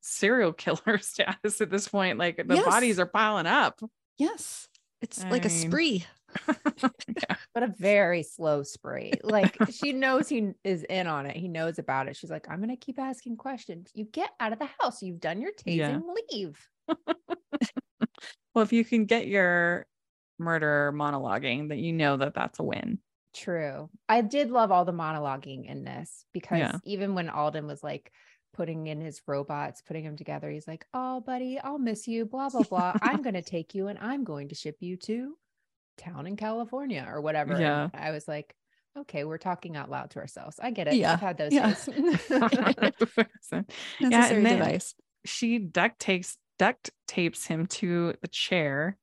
serial (laughs) killer status at this point. Like the yes. bodies are piling up. Yes. It's I like mean, a spree. Yeah. But a very slow spree. Like she knows he is in on it. He knows about it. She's like, I'm gonna keep asking questions. You get out of the house. You've done your tasing. Yeah. Leave. (laughs) well, if you can get your murder monologuing, that you know that that's a win. True. I did love all the monologuing in this because yeah. even when Alden was like putting in his robots, putting them together, he's like, Oh, buddy, I'll miss you, blah, blah, blah. (laughs) I'm going to take you and I'm going to ship you to town in California or whatever. Yeah. And I was like, okay, we're talking out loud to ourselves. I get it. Yeah. I've had those yeah. (laughs) yeah, and device. She duct tapes duct tapes him to the chair.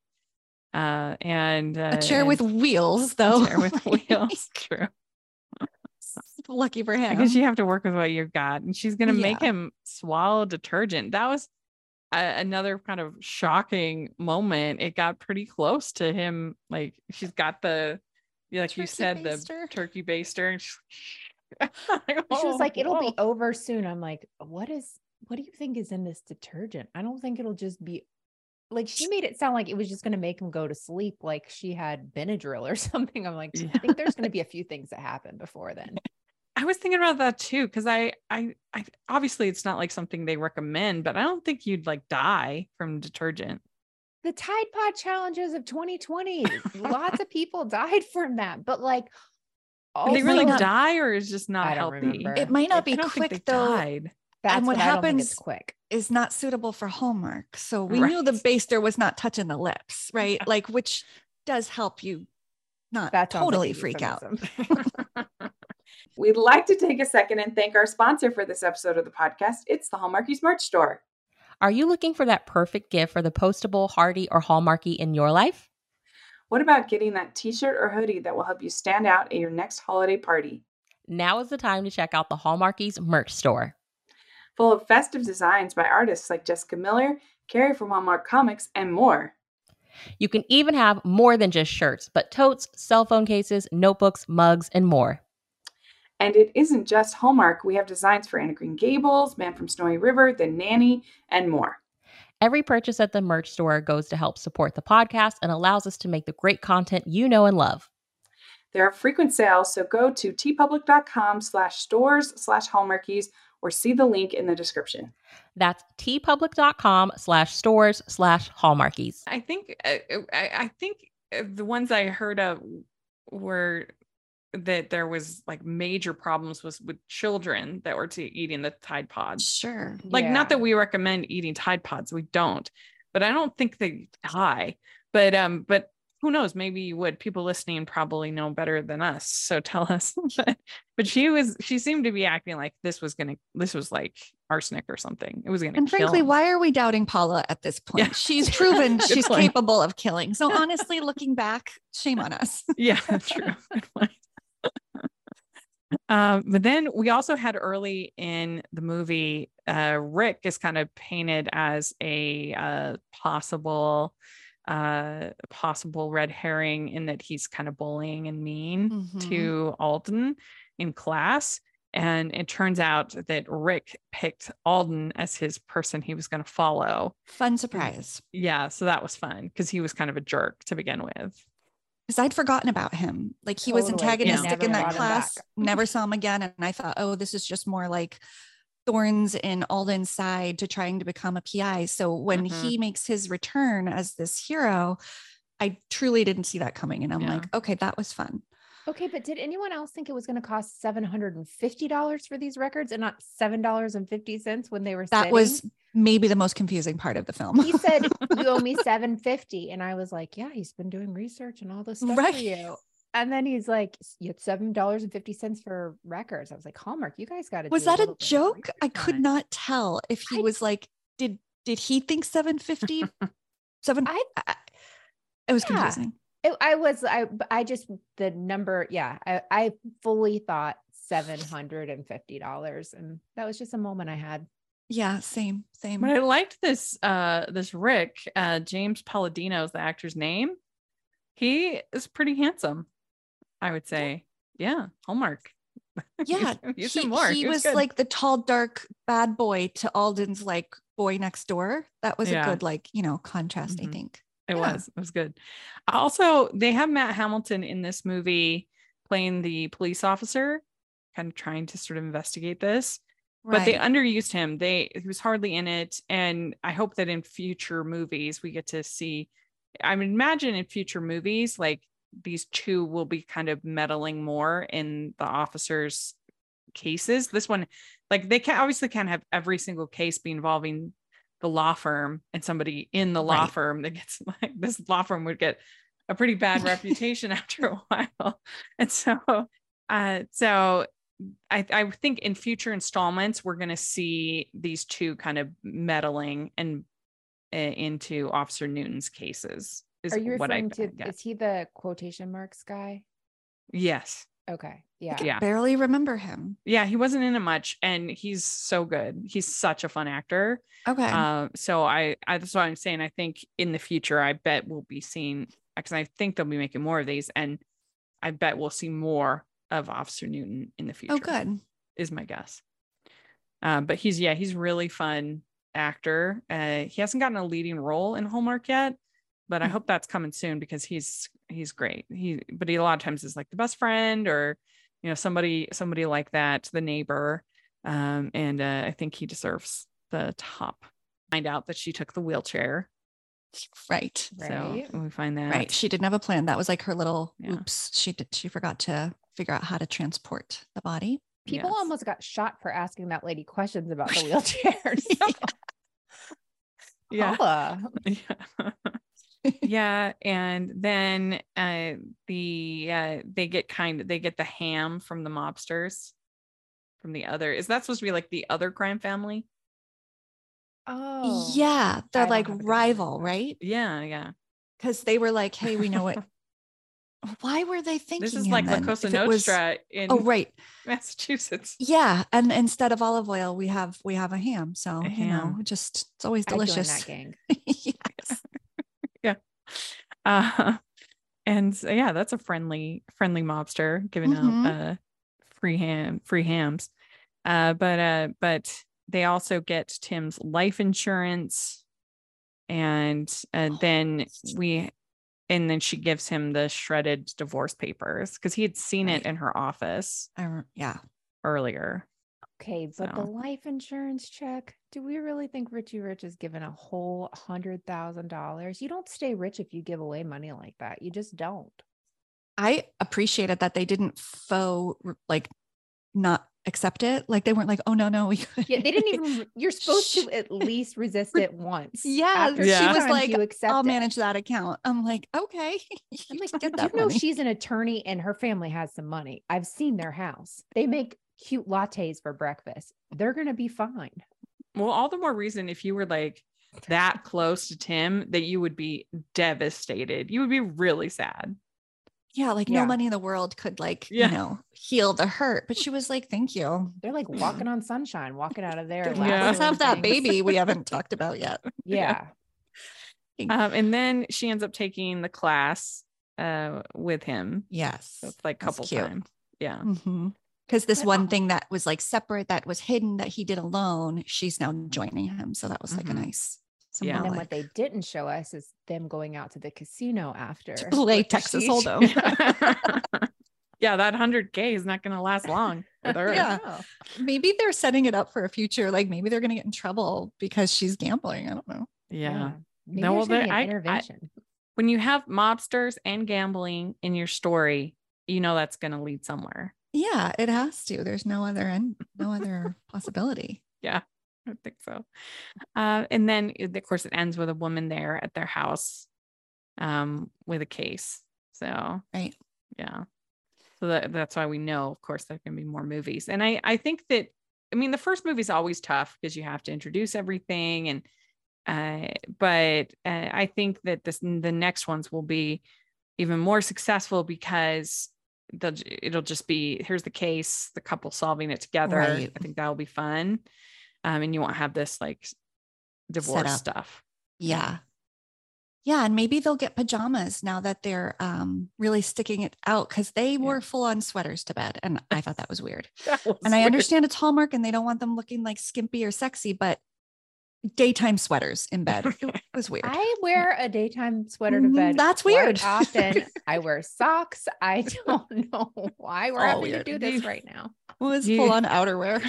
Uh and uh, a chair with wheels though. chair with (laughs) wheels. True. (laughs) Lucky for him. Because you have to work with what you've got. And she's gonna yeah. make him swallow detergent. That was another kind of shocking moment. It got pretty close to him. Like she's got the, like turkey you said, baster. the turkey baster. And (laughs) like, oh, she was like, "It'll whoa. be oh. over soon." I'm like, "What is? What do you think is in this detergent? I don't think it'll just be." Like she made it sound like it was just going to make him go to sleep, like she had Benadryl or (laughs) something. I'm like, yeah. I think there's going (laughs) to be a few things that happen before then. I was thinking about that too because I, I, I obviously it's not like something they recommend, but I don't think you'd like die from detergent. The Tide Pod challenges of 2020, (laughs) lots of people died from that, but like, also, they really not, die or is just not healthy? Remember. It might not be quick though. Died. That's and what, what happens quick is not suitable for Hallmark. So we right. knew the baster was not touching the lips, (laughs) right? like, which does help you not that totally freak out. (laughs) We'd like to take a second and thank our sponsor for this episode of the podcast. It's the Hallmarkies merch store. Are you looking for that perfect gift for the postable, hardy, or Hallmarky in your life? What about getting that t shirt or hoodie that will help you stand out at your next holiday party? Now is the time to check out the Hallmarkies merch store. Full of festive designs by artists like Jessica Miller, Carrie from Hallmark Comics, and more. You can even have more than just shirts, but totes, cell phone cases, notebooks, mugs, and more. And it isn't just Hallmark. We have designs for Anne of Green Gables, Man from Snowy River, The Nanny, and more. Every purchase at the merch store goes to help support the podcast and allows us to make the great content you know and love. There are frequent sales, so go to teepublic.com slash stores slash hallmarkies or see the link in the description. That's teepublic.com slash stores slash hallmarkies. I think uh, I, I think uh, the ones I heard of were that there was like major problems was with children that were to eating the Tide Pods. Sure. Like yeah. not that we recommend eating Tide Pods, we don't, but I don't think they die. But um, but who knows? Maybe you would. People listening probably know better than us. So tell us. (laughs) but, but she was she seemed to be acting like this was gonna this was like arsenic or something. It was gonna And frankly, him. why are we doubting Paula at this point? Yeah. She's proven (laughs) she's point. capable of killing. So honestly, looking back, shame on us. (laughs) yeah, true. Good point. Um, but then we also had early in the movie, uh, Rick is kind of painted as a uh, possible uh possible red herring in that he's kind of bullying and mean mm-hmm. to Alden in class. And it turns out that Rick picked Alden as his person he was going to follow. Fun surprise. Yeah. So that was fun because he was kind of a jerk to begin with because I'd forgotten about him. Like he totally. was antagonistic yeah. in that class, never (laughs) saw him again. And I thought, oh, this is just more like thorns in Alden's side to trying to become a PI. So when mm-hmm. he makes his return as this hero, I truly didn't see that coming. And I'm yeah. like, okay, that was fun. Okay, but did anyone else think it was going to cost seven hundred and fifty dollars for these records and not seven dollars and fifty cents when they were? That sitting? was maybe the most confusing part of the film. He said, "You owe me (laughs) seven fifty, and I was like, "Yeah, he's been doing research and all this stuff right. for you." And then he's like, "You had seven dollars and fifty cents for records." I was like, "Hallmark, you guys got it." Was that a, a joke? I could not tell if he I, was like, "Did did he think seven fifty? (laughs) Seven? I, I it was yeah. confusing. It, I was I I just the number yeah I I fully thought seven hundred and fifty dollars and that was just a moment I had. Yeah, same, same. But I liked this uh this Rick, uh James Palladino is the actor's name. He is pretty handsome, I would say. Yeah, (laughs) yeah Hallmark. Yeah, use, he, more. he, he was, was like the tall, dark bad boy to Alden's like boy next door. That was yeah. a good like you know contrast. Mm-hmm. I think it yeah. was. It was good. Also, they have Matt Hamilton in this movie playing the police officer, kind of trying to sort of investigate this. Right. But they underused him. They he was hardly in it, and I hope that in future movies we get to see. I mean, imagine in future movies, like these two will be kind of meddling more in the officers' cases. This one, like they can obviously can't have every single case be involving the law firm and somebody in the law right. firm that gets (laughs) like this law firm would get a pretty bad (laughs) reputation after a while. And so uh so I, I think in future installments we're going to see these two kind of meddling and uh, into Officer Newton's cases. Are you referring to? Is he the quotation marks guy? Yes. Okay. Yeah. Yeah. Barely remember him. Yeah, he wasn't in it much, and he's so good. He's such a fun actor. Okay. Uh, so I, I that's what I'm saying. I think in the future, I bet we'll be seeing because I think they'll be making more of these, and I bet we'll see more of Officer Newton in the oh, future. Oh, good. Is my guess. Um, but he's yeah, he's really fun actor. Uh, he hasn't gotten a leading role in Hallmark yet, but I hope that's coming soon because he's he's great. He but he a lot of times is like the best friend or you know somebody somebody like that, the neighbor. Um, and uh, I think he deserves the top. Find out that she took the wheelchair. Right. So we find that right. She didn't have a plan. That was like her little yeah. oops. She did. She forgot to figure out how to transport the body. People yes. almost got shot for asking that lady questions about the (laughs) wheelchairs. (laughs) (laughs) yeah. yeah. Yeah. And then uh, the uh, they get kind of they get the ham from the mobsters from the other. Is that supposed to be like the other crime family? Oh. Yeah. They're like rival, right? Yeah, yeah. Because they were like, hey, we know what (laughs) why were they thinking this is like La Cosa Nostra in oh right Massachusetts yeah and instead of olive oil we have we have a ham so a you know just it's always delicious gang. (laughs) yes. (laughs) uh and yeah that's a friendly friendly mobster giving mm-hmm. out uh free ham free hams uh but uh but they also get Tim's life insurance and uh, then we and then she gives him the shredded divorce papers because he had seen right. it in her office. I, yeah, earlier. Okay, but so. the life insurance check. Do we really think Richie Rich is given a whole hundred thousand dollars? You don't stay rich if you give away money like that. You just don't. I appreciated that they didn't faux like not accept it. Like they weren't like, oh no, no, we. Yeah, they didn't even. (laughs) You're supposed to at least resist it once. Yeah, yeah. she was like, I'll it. manage that account. I'm like, okay. (laughs) I'm like, get that. You know, she's an attorney and her family has some money. I've seen their house. They make cute lattes for breakfast. They're gonna be fine. Well, all the more reason if you were like that close to Tim that you would be devastated. You would be really sad yeah, like yeah. no money in the world could like, yeah. you know, heal the hurt. But she was like, thank you. They're like walking on sunshine, walking out of there. Yeah. Let's have that baby we (laughs) haven't talked about yet. Yeah. Um, and then she ends up taking the class uh, with him. Yes. So like a couple times. Yeah. Mm-hmm because this one thing that was like separate that was hidden that he did alone she's now joining him so that was like mm-hmm. a nice yeah. And then what they didn't show us is them going out to the casino after to play Texas Hold'em. (laughs) yeah, that 100K is not going to last long. (laughs) yeah. Maybe they're setting it up for a future. Like maybe they're going to get in trouble because she's gambling. I don't know. Yeah. yeah. No, well, I, intervention. I, when you have mobsters and gambling in your story, you know that's going to lead somewhere. Yeah, it has to. There's no other end, no other possibility. Yeah. I think so. Uh, and then, of course, it ends with a woman there at their house um, with a case. So, right. Yeah. So that, that's why we know, of course, there can be more movies. And I, I think that, I mean, the first movie is always tough because you have to introduce everything. And, uh, but uh, I think that this, the next ones will be even more successful because it'll just be here's the case, the couple solving it together. Right. I think that'll be fun. Um, and you won't have this like divorce stuff. Yeah. Yeah, and maybe they'll get pajamas now that they're um, really sticking it out because they yeah. wore full on sweaters to bed, and I thought that was weird. (laughs) that was and I understand it's Hallmark, and they don't want them looking like skimpy or sexy, but daytime sweaters in bed it (laughs) was weird. I wear a daytime sweater to mm-hmm, bed. That's weird. (laughs) Often I wear socks. I (laughs) don't know why we're having weird. to do this right now. It was full on outerwear.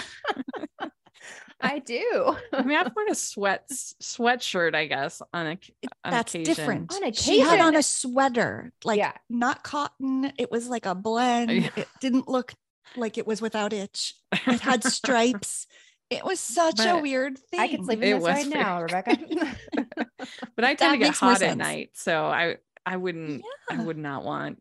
I do. I mean, I've worn a sweat sweatshirt, I guess, on a on that's occasion. different. On occasion, she had on a sweater, like yeah. not cotton. It was like a blend. Yeah. It didn't look like it was without itch. It had stripes. It was such but a weird thing. I could sleep in this right now, Rebekah. (laughs) (laughs) but I tend to get hot at night, so I I wouldn't yeah. I would not want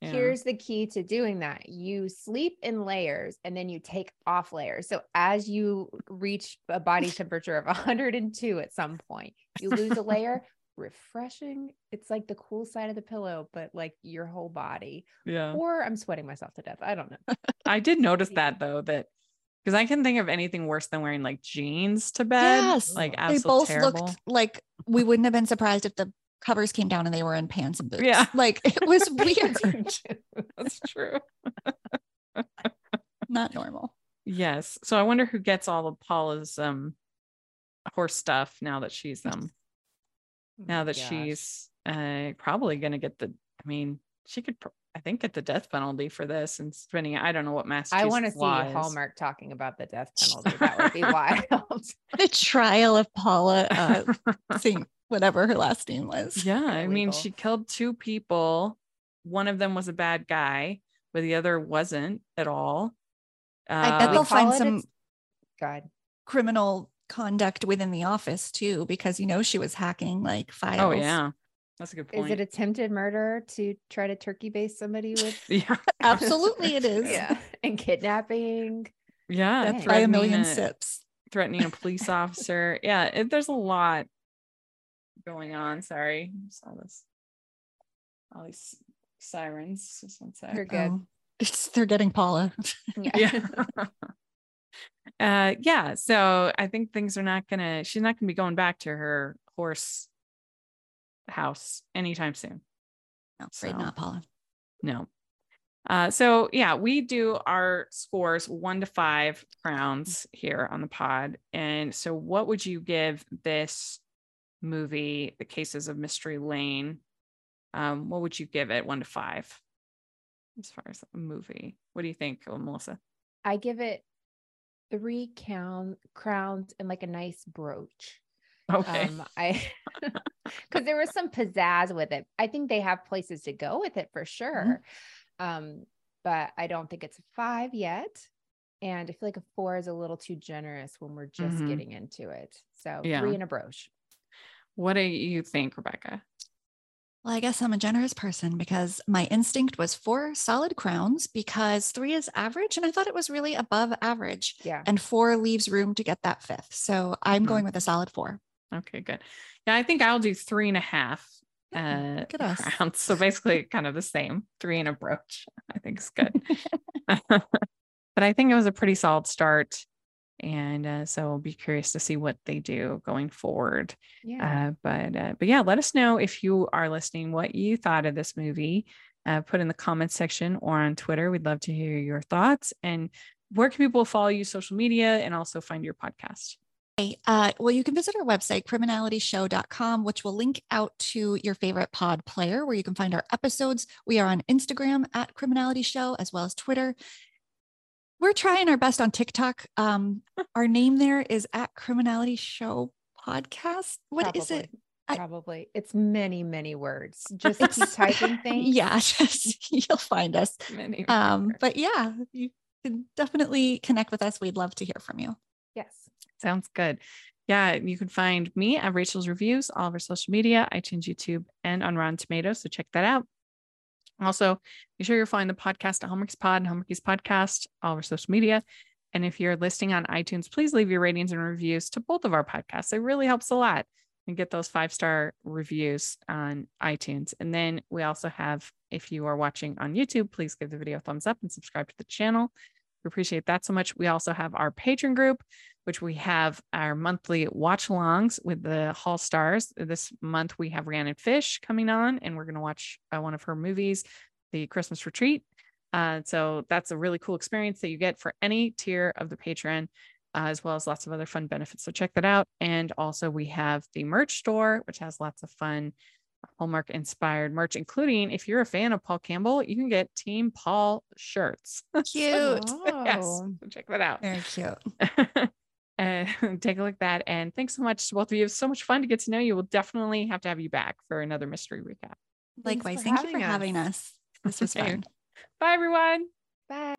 yeah. Here's the key to doing that. You sleep in layers and then you take off layers. So as you reach a body (laughs) temperature of 102 at some point, you lose a layer. Refreshing. It's like the cool side of the pillow, but like your whole body. Yeah. Or I'm sweating myself to death. I don't know. I did notice that though, that because I can think of anything worse than wearing like jeans to bed. Yes. Like absolutely they both terrible. looked like we wouldn't have been surprised if the covers came down and they were in pants and boots. Yeah. (laughs) Like it was (laughs) weird. That's true. (laughs) Not normal. Yes. So I wonder who gets all of Paula's um horse stuff now that she's um now that gosh. she's uh probably gonna get the I mean she could I think get the death penalty for this and spending I don't know what Massachusetts I want to see Hallmark talking about the death (laughs) penalty. That would be wild. (laughs) the trial of Paula uh (laughs) seeing whatever her last name was. Yeah. I mean, she killed two people. One of them was a bad guy, but the other wasn't at all. Uh, I bet they'll find some God. criminal conduct within the office too, because you know she was hacking like files. Oh yeah. That's a good point. Is it attempted murder to try to turkey base somebody with? (laughs) yeah, (laughs) absolutely it is. yeah, (laughs) and kidnapping. Yeah, that's by a million a, sips. Threatening a police officer. yeah, it, there's a lot going on. Sorry, I saw this. All these sirens. Just one sec. You're good. Oh, it's, they're getting Paula. yeah. yeah. uh, yeah. So I think things are not gonna. She's not gonna be going back to her horse house anytime soon. No, afraid so, not, Paula. No. Uh, so yeah, we do our scores one to five crowns here on the pod. And so what would you give this movie, The Cases of Mystery Lane, um, what would you give it one to five as far as a movie? What do you think, Melissa? I give it three count crowns and like a nice brooch. Okay. Um, I (laughs) because there was some pizzazz with it. I think they have places to go with it for sure. Mm-hmm. Um, but I don't think it's a five yet. And I feel like a four is a little too generous when we're just mm-hmm. getting into it. So yeah. three and a brooch. What do you think, Rebekah? Well, I guess I'm a generous person because my instinct was four solid crowns because three is average. And I thought it was really above average. Yeah. And four leaves room to get that fifth. So I'm mm-hmm. going with a solid four. Okay, good. Yeah, I think I'll do three and a half uh crowns. So basically kind of the same. Three and a brooch. I think is good. (laughs) but I think it was a pretty solid start and uh, so I'll be curious to see what they do going forward. Yeah. Uh, but uh, but yeah, let us know if you are listening what you thought of this movie. Uh, put in the comments section or on Twitter. We'd love to hear your thoughts. And where can people follow you social media and also find your podcast? Uh, well, you can visit our website, criminalityshow.com, which will link out to your favorite pod player where you can find our episodes. We are on Instagram at Criminality Show as well as Twitter we're trying our best on TikTok. Um, (laughs) our name there is at Criminality Show Podcast. What Probably. is it? Probably. it's many, many words. (laughs) Just keep typing (laughs) things. Yeah, just, you'll find us. Many. Um, but yeah, you can definitely connect with us. We'd love to hear from you. Yes. Sounds good. Yeah, you can find me at Rachel's Reviews, all of our social media, iTunes, YouTube, and on Rotten Tomatoes. So check that out. Also, be sure you're following the podcast at Homeworks Pod and Hallmarkies Podcast, all of our social media. And if you're listing on iTunes, please leave your ratings and reviews to both of our podcasts. It really helps a lot and get those five star reviews on iTunes. And then we also have, if you are watching on YouTube, please give the video a thumbs up and subscribe to the channel. We appreciate that so much. We also have our Patreon group. which we have our monthly watch alongs with the Hall Stars. This month we have Rhiannon Fish coming on, and we're going to watch uh, one of her movies, The Christmas Retreat. Uh, so that's a really cool experience that you get for any tier of the Patreon, uh, as well as lots of other fun benefits. So check that out. And also, we have the merch store, which has lots of fun Hallmark inspired merch, including if you're a fan of Paul Campbell, you can get Team Paul shirts. (laughs) Cute. (laughs) yes. Oh. Check that out. Very cute. (laughs) and take a look at that. And thanks so much to both of you. It was so much fun to get to know you. We'll definitely have to have you back for another mystery recap. Likewise. Thank you for us. having us. This was fun. Bye, everyone. Bye.